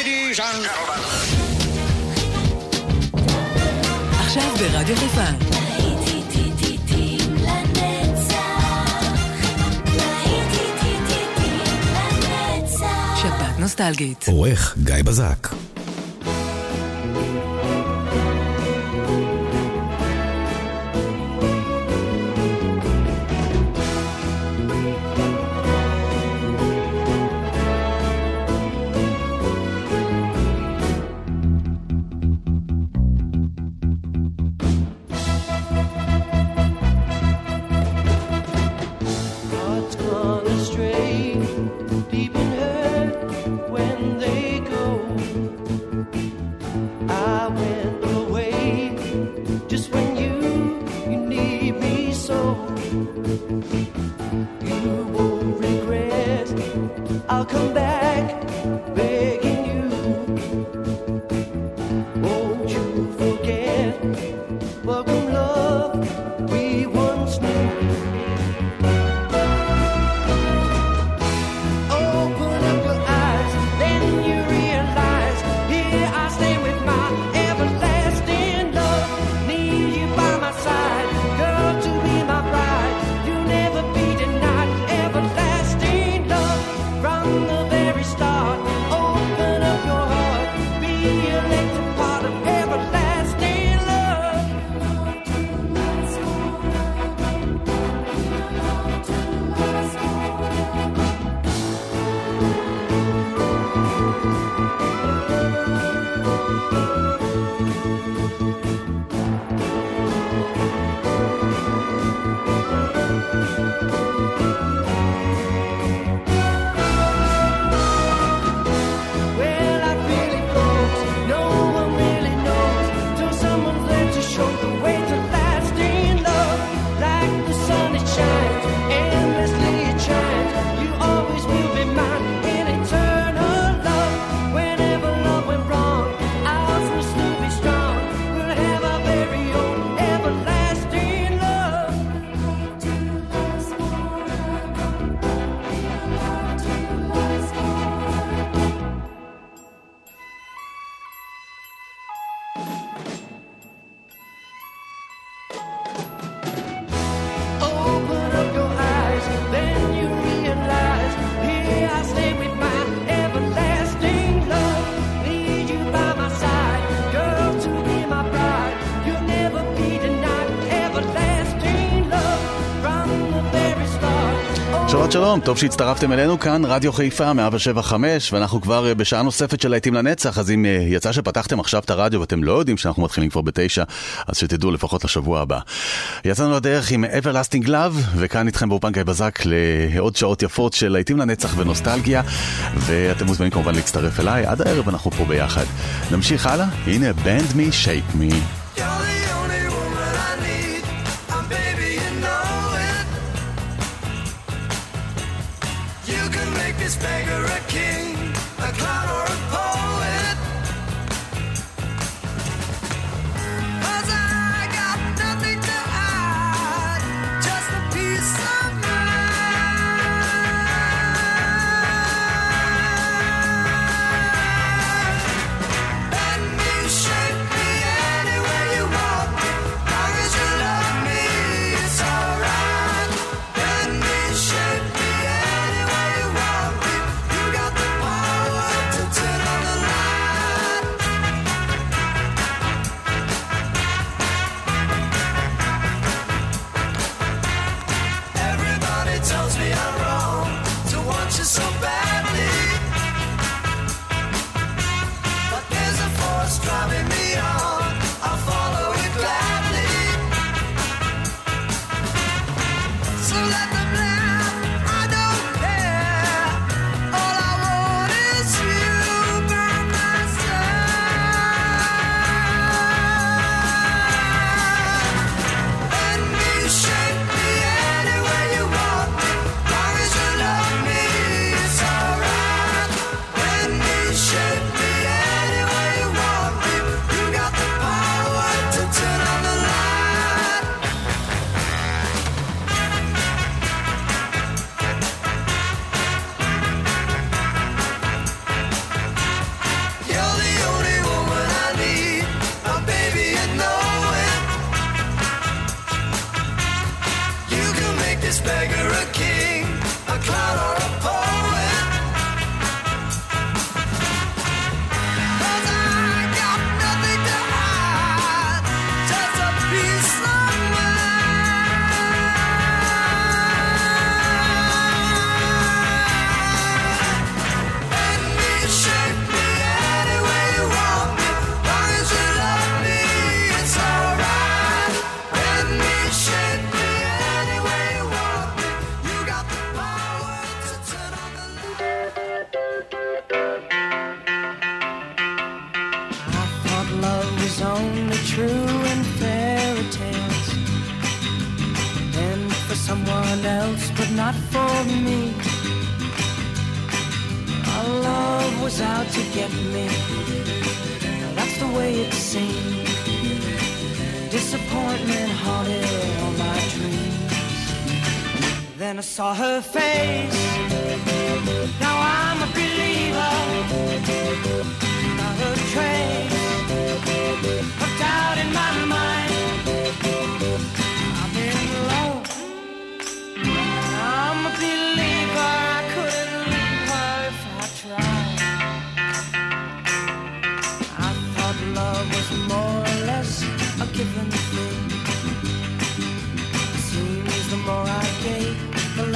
Ladies and עכשיו ברדיו חיפה. נוסטלגית. עורך גיא בזק שלום, טוב שהצטרפתם אלינו כאן, רדיו חיפה 175, ואנחנו כבר אה, בשעה נוספת של להיטים לנצח, אז אם אה, יצא שפתחתם עכשיו את הרדיו ואתם לא יודעים שאנחנו מתחילים כבר בתשע, אז שתדעו לפחות לשבוע הבא. יצאנו לדרך עם Everlasting Love, וכאן איתכם באופן גיא בזק לעוד שעות יפות של להיטים לנצח ונוסטלגיה, ואתם מוזמנים כמובן להצטרף אליי, עד הערב אנחנו פה ביחד. נמשיך הלאה, הנה Band Me, Shape Me. this beggar again. beggar.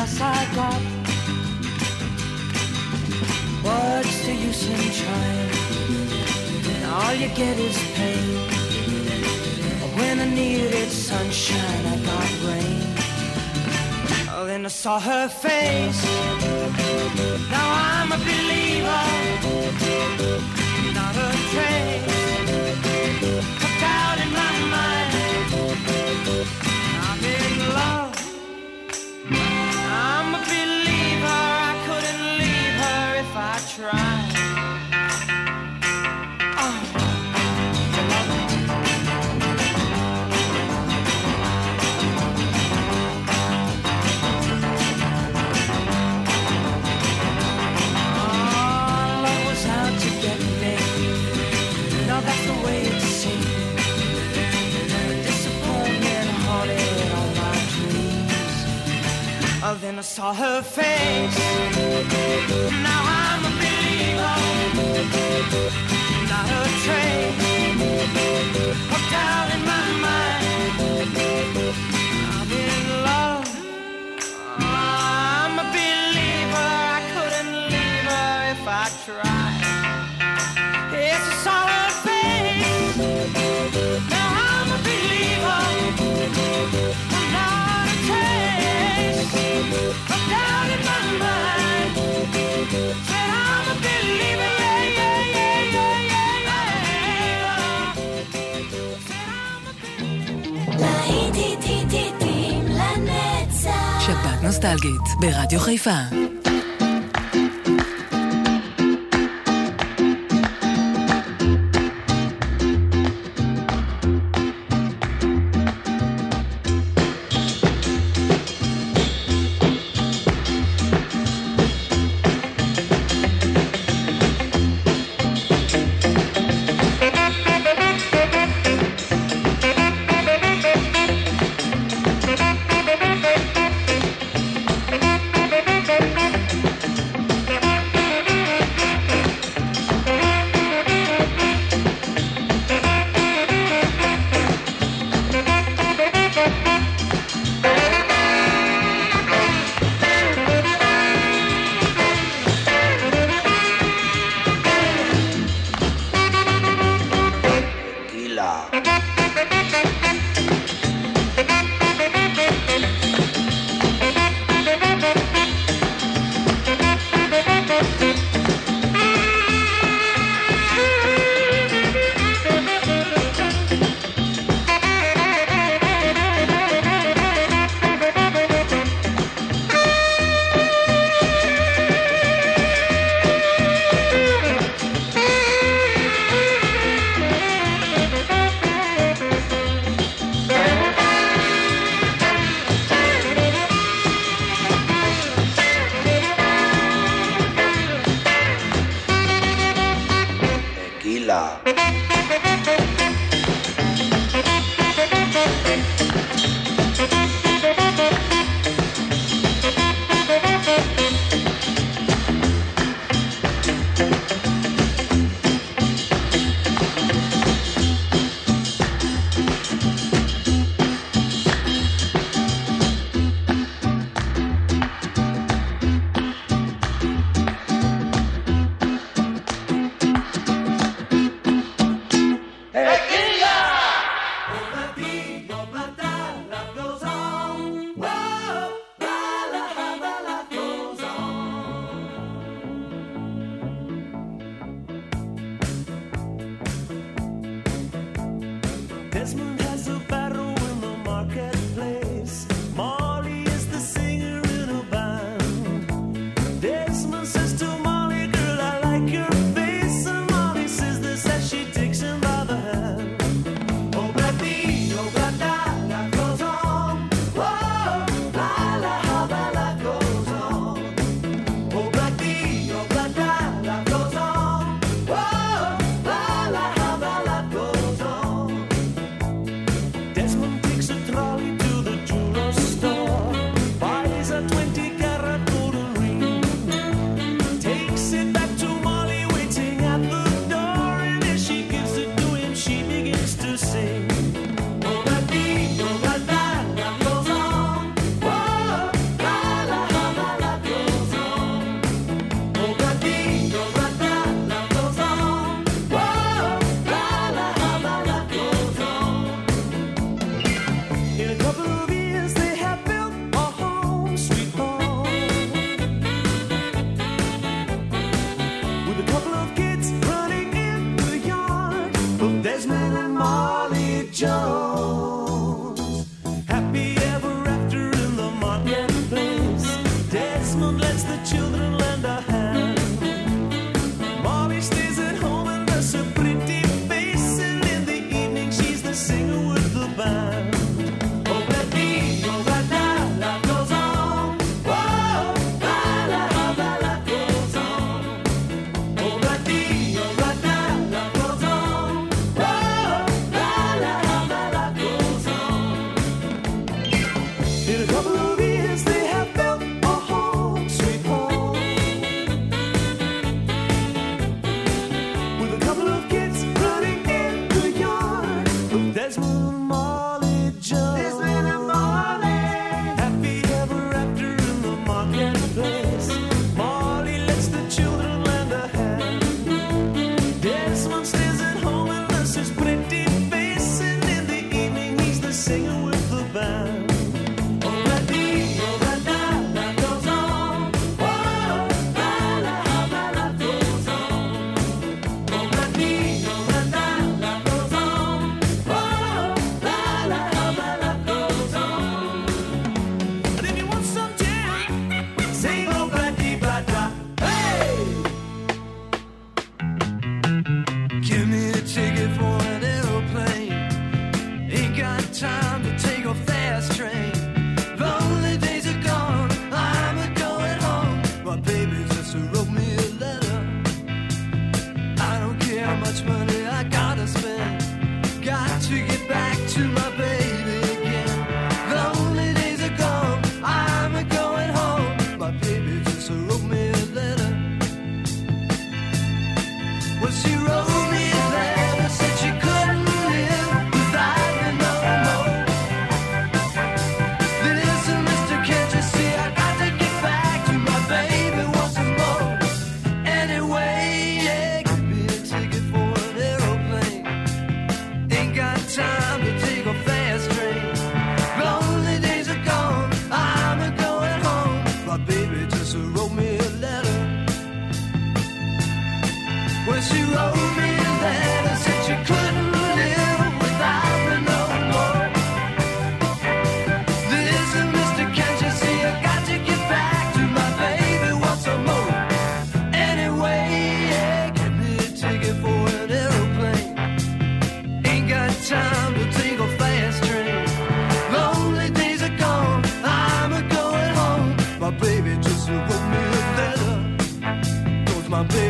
I got. What's the use in trying? And all you get is pain. When I needed sunshine, I got rain. Oh, then I saw her face. Now I'm a believer, not a trace. Then I saw her face. Now I'm a believer. Not a trace. שבת נוסטלגית ברדיו חיפה.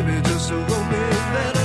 Baby just a letter.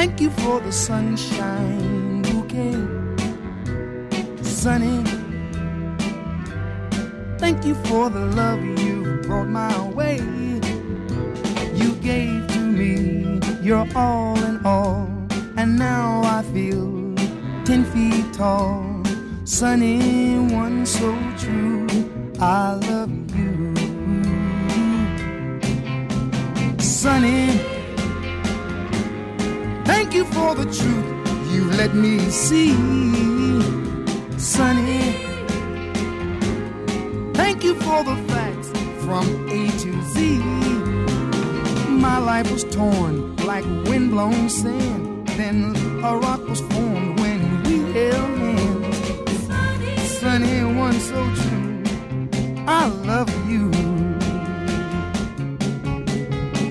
thank you for the sunshine bouquet. Sunny, thank you for the love you brought my way. You gave to me your all in all, and now I feel ten feet tall. Sunny, one so true. I love you. Sunny, thank you for the truth you let me see. Sunny, thank you for the facts from A to Z. My life was torn like windblown sand. Then a rock was formed when we held hands. Sunny, one so true. I love you.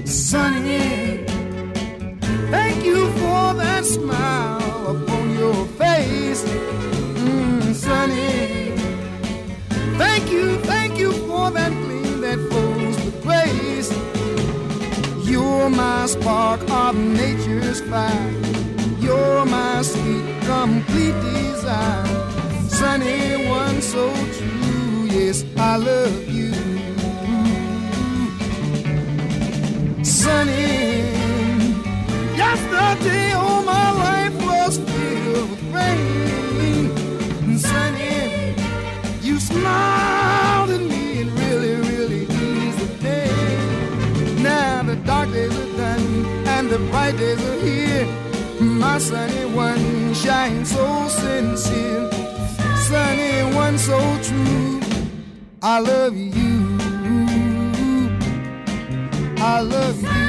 Sunny, smile upon your face. Mm, sunny, thank you, thank you for that gleam that flows with grace. You're my spark of nature's fire. You're my sweet, complete desire. Sunny one so true, yes, I love you. Sunny, yesterday all my life was filled with rain. Sunny, you smiled at me and really, really eased the pain. Now the dark days are done and the bright days are here. My sunny one shines so sincere. Sunny one so true. I love you. I love you.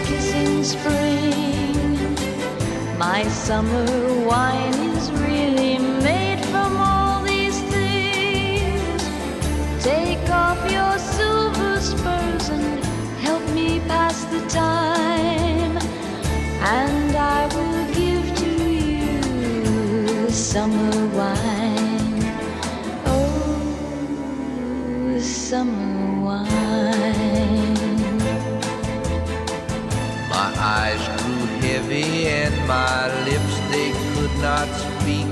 an angel's kiss in spring. My summer wine is really made from all these things. Take off your silver spurs and help me pass the time, and I will give to you summer wine. My lips they could not speak.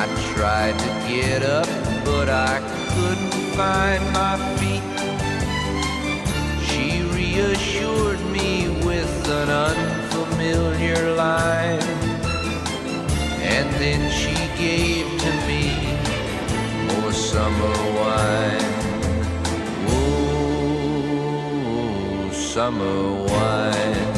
I tried to get up, but I couldn't find my feet. She reassured me with an unfamiliar line, and then she gave to me more summer wine. Oh, summer wine.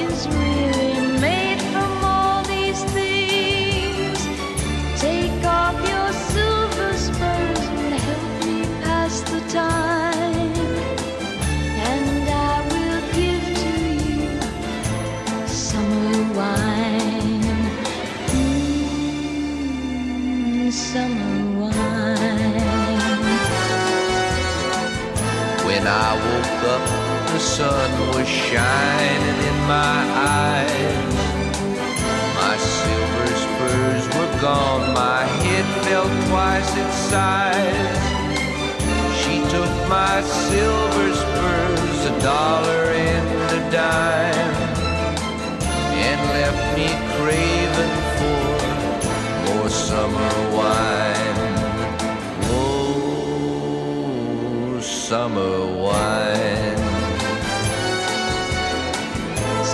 up, the sun was shining in my eyes. My silver spurs were gone, my head fell twice its size. She took my silver spurs, a dollar and a dime, and left me craving for more summer wine. Oh, summer wine.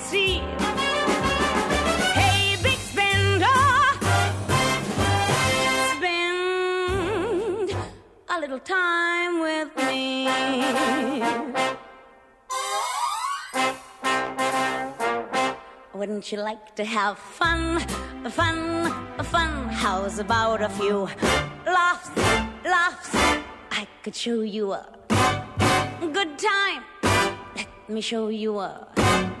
see. Hey, big spender, spend a little time with me. Wouldn't you like to have fun, fun, fun? How's about a few laughs, laughs? I could show you a good time. Let me show you a.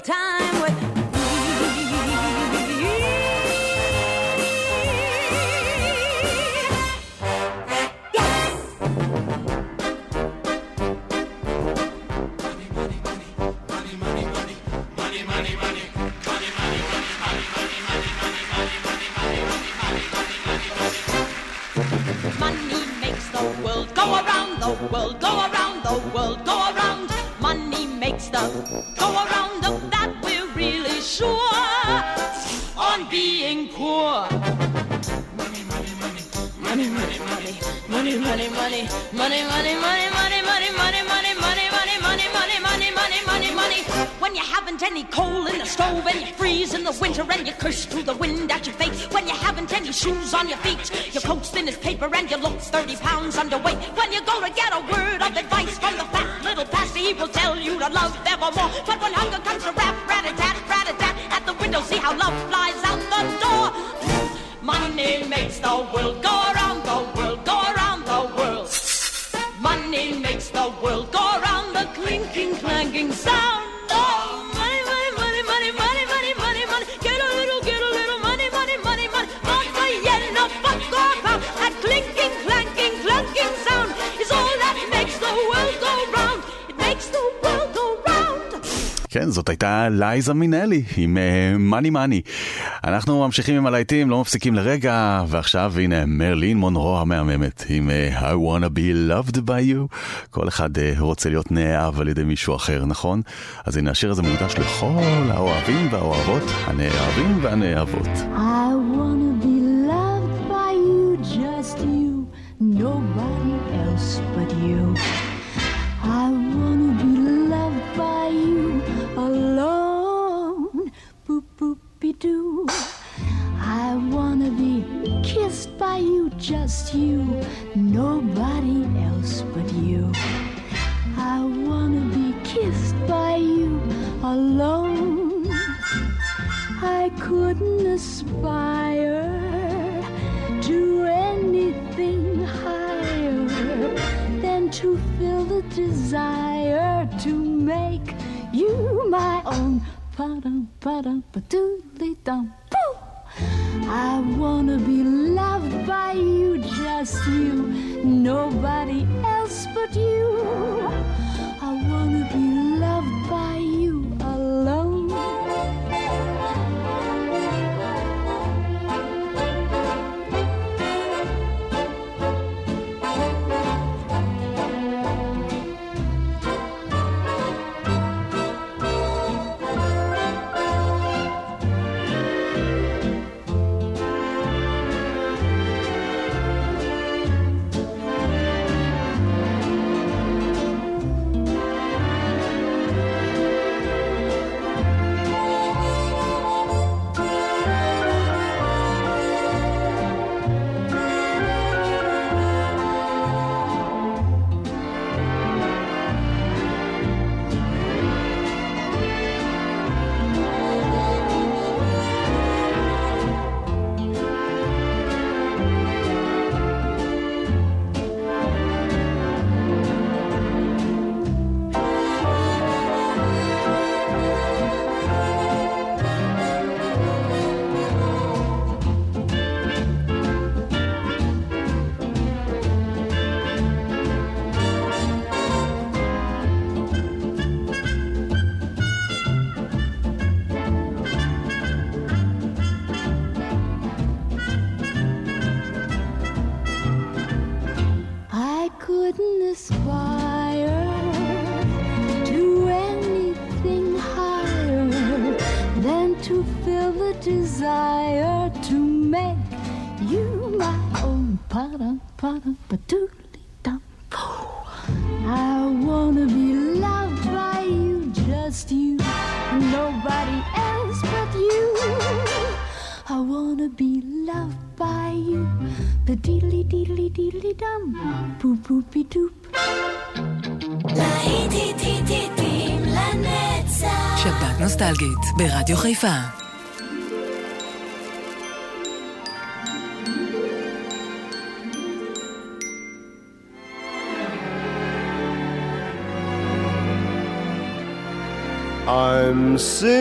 Time your feet, your coat's thin as paper and your look 30 pounds underweight. לייזה מינלי עם מאני מאני. אנחנו ממשיכים עם הלהיטים, לא מפסיקים לרגע, ועכשיו הנה מרלין מונרו המהממת עם אה, I wanna be loved by you. כל אחד אה, רוצה להיות נאהב על ידי מישהו אחר, נכון? אז הנה השיר הזה מוקדש לכל האוהבים והאוהבות, הנאהבים והנאהבות. I wanna by you, just you, nobody else but you. I wanna be kissed by you alone. I couldn't aspire to anything higher than to feel the desire to make you my own. Ba-dum, ba-dum, ba-doodly dum, boo. I wanna be loved by you, just you, nobody else but you. חיפה. I'm singing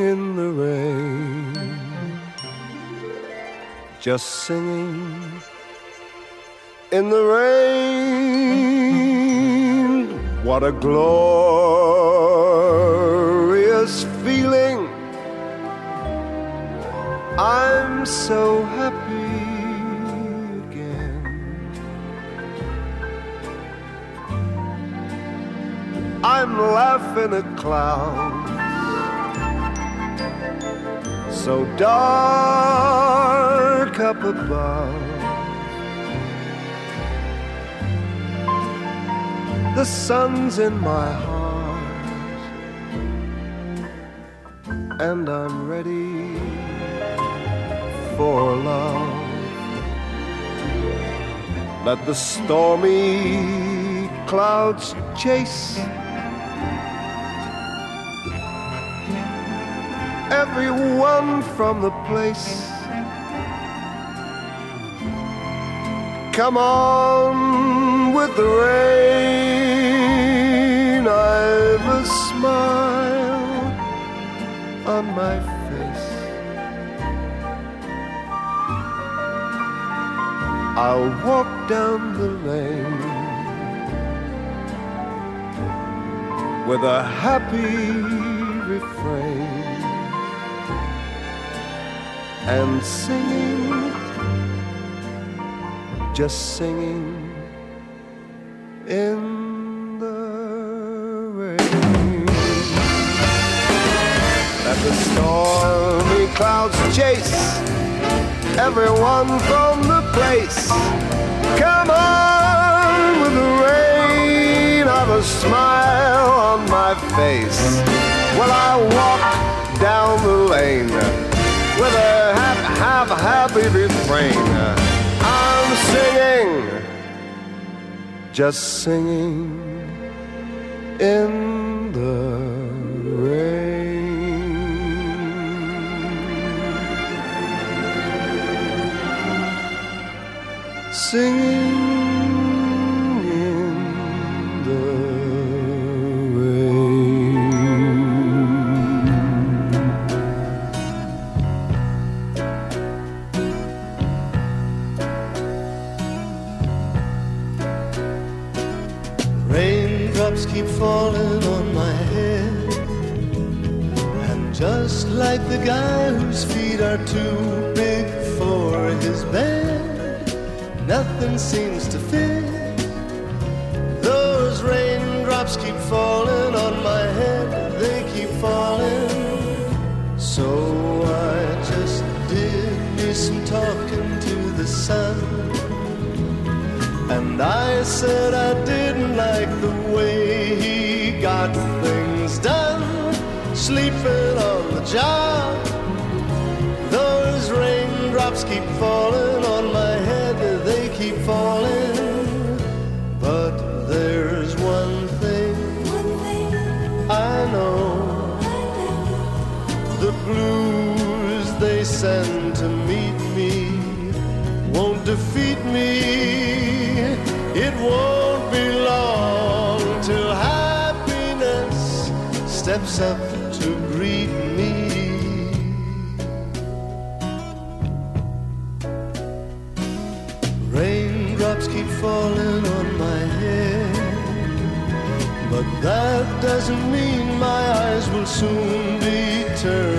in the rain, just singing in the rain. What a glorious I'm so happy again. I'm laughing at clouds so dark up above. The sun's in my heart, and I'm ready for love. Let the stormy clouds chase everyone from the place. Come on with the rain. I'll walk down the lane with a happy refrain and singing, just singing in the rain. The stormy clouds chase everyone from the place. Come on with the rain, I've a smile on my face. While I walk down the lane with a half, half happy refrain. I'm singing, just singing in Singing. Raindrops keep falling on my head. And just like the guy whose feet are too big for his bed, nothing seems to fit. Those raindrops keep falling on my head, they keep falling. So I just did me some talking to the sun. And I said I didn't like the way he got things done, sleeping on the job. Those raindrops keep falling steps up to greet me. Raindrops keep falling on my head, but that doesn't mean my eyes will soon be turning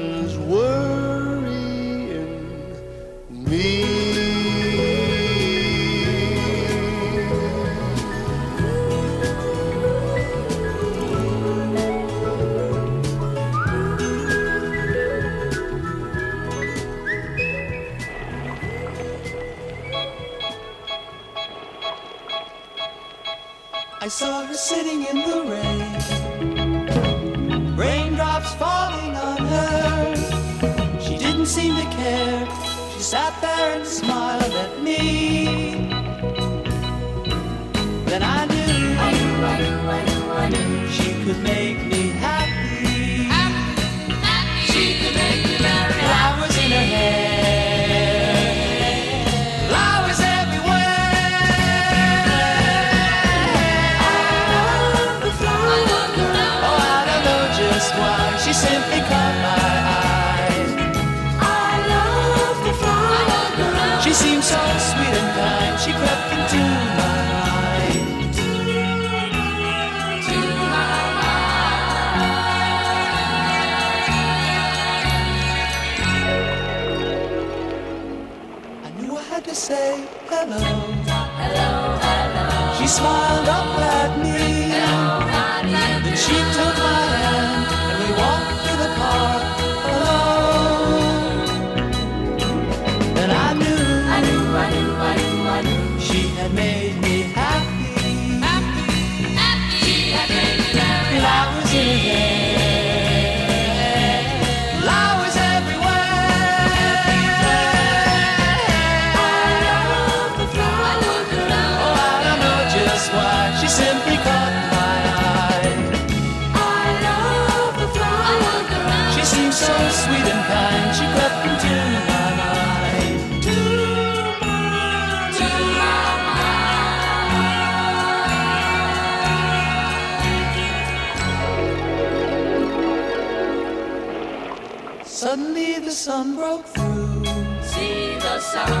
sitting in the rain, raindrops falling on her. She didn't seem to care. She sat there and smiled at me. Then I knew, I knew, I knew, I knew, I knew she could make had to say hello. Hello, hello. She smiled up at me. Hello, honey. Then she took my sorrow.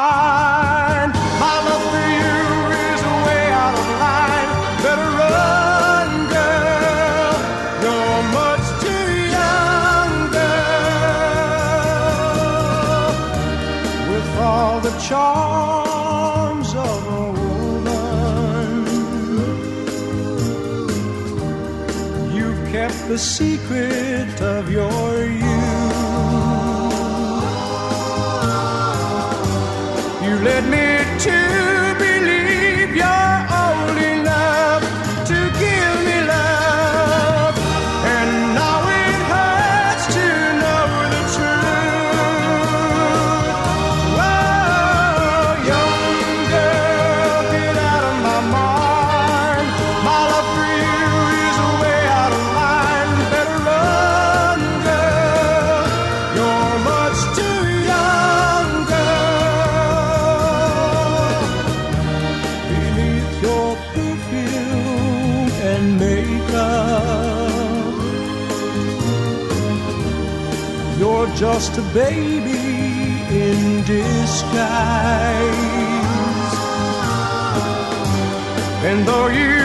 baby in disguise. And though you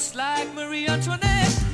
just like Marie Antoinette.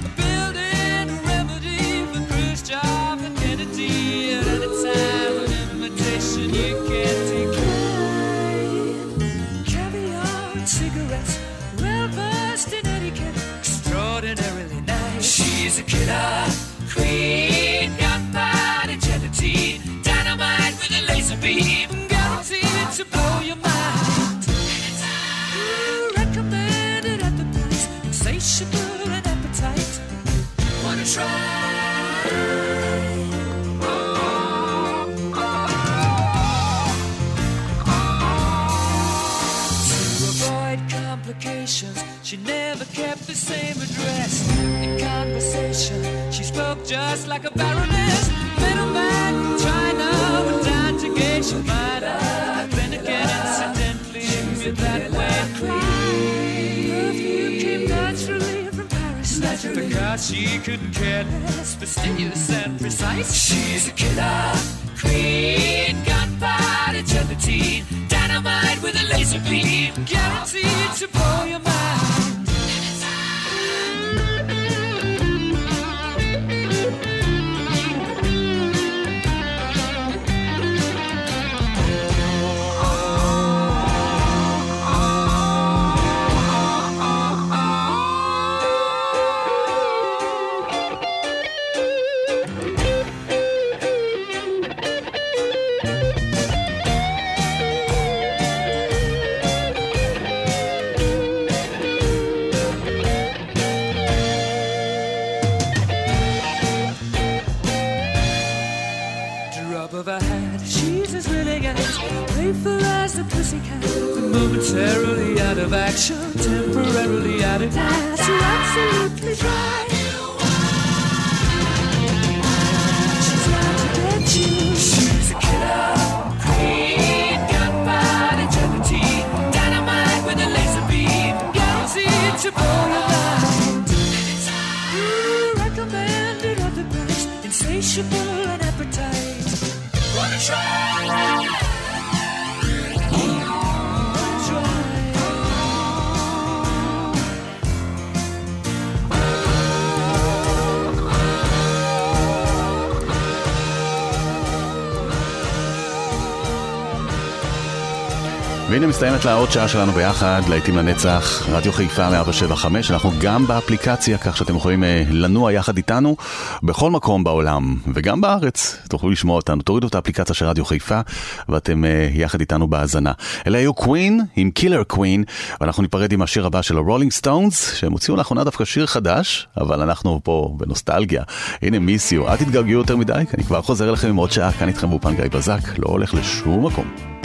מסתיימת לה עוד שעה שלנו ביחד, להיטים לנצח, רדיו חיפה 175, אנחנו גם באפליקציה, כך שאתם יכולים אה, לנוע יחד איתנו בכל מקום בעולם, וגם בארץ, תוכלו לשמוע אותנו. תורידו את האפליקציה של רדיו חיפה, ואתם אה, יחד איתנו בהאזנה. אלה היו קווין עם קילר קווין, ואנחנו ניפרד עם השיר הבא של הרולינג סטונס, שהם הוציאו לאחרונה דווקא שיר חדש, אבל אנחנו פה בנוסטלגיה. הנה מיסיו, אל תתגעגעו יותר מדי, כי אני כבר חוזר אליכם עם עוד שעה, כאן איתכם באופן גיא בזק, לא הולך לשום מקום.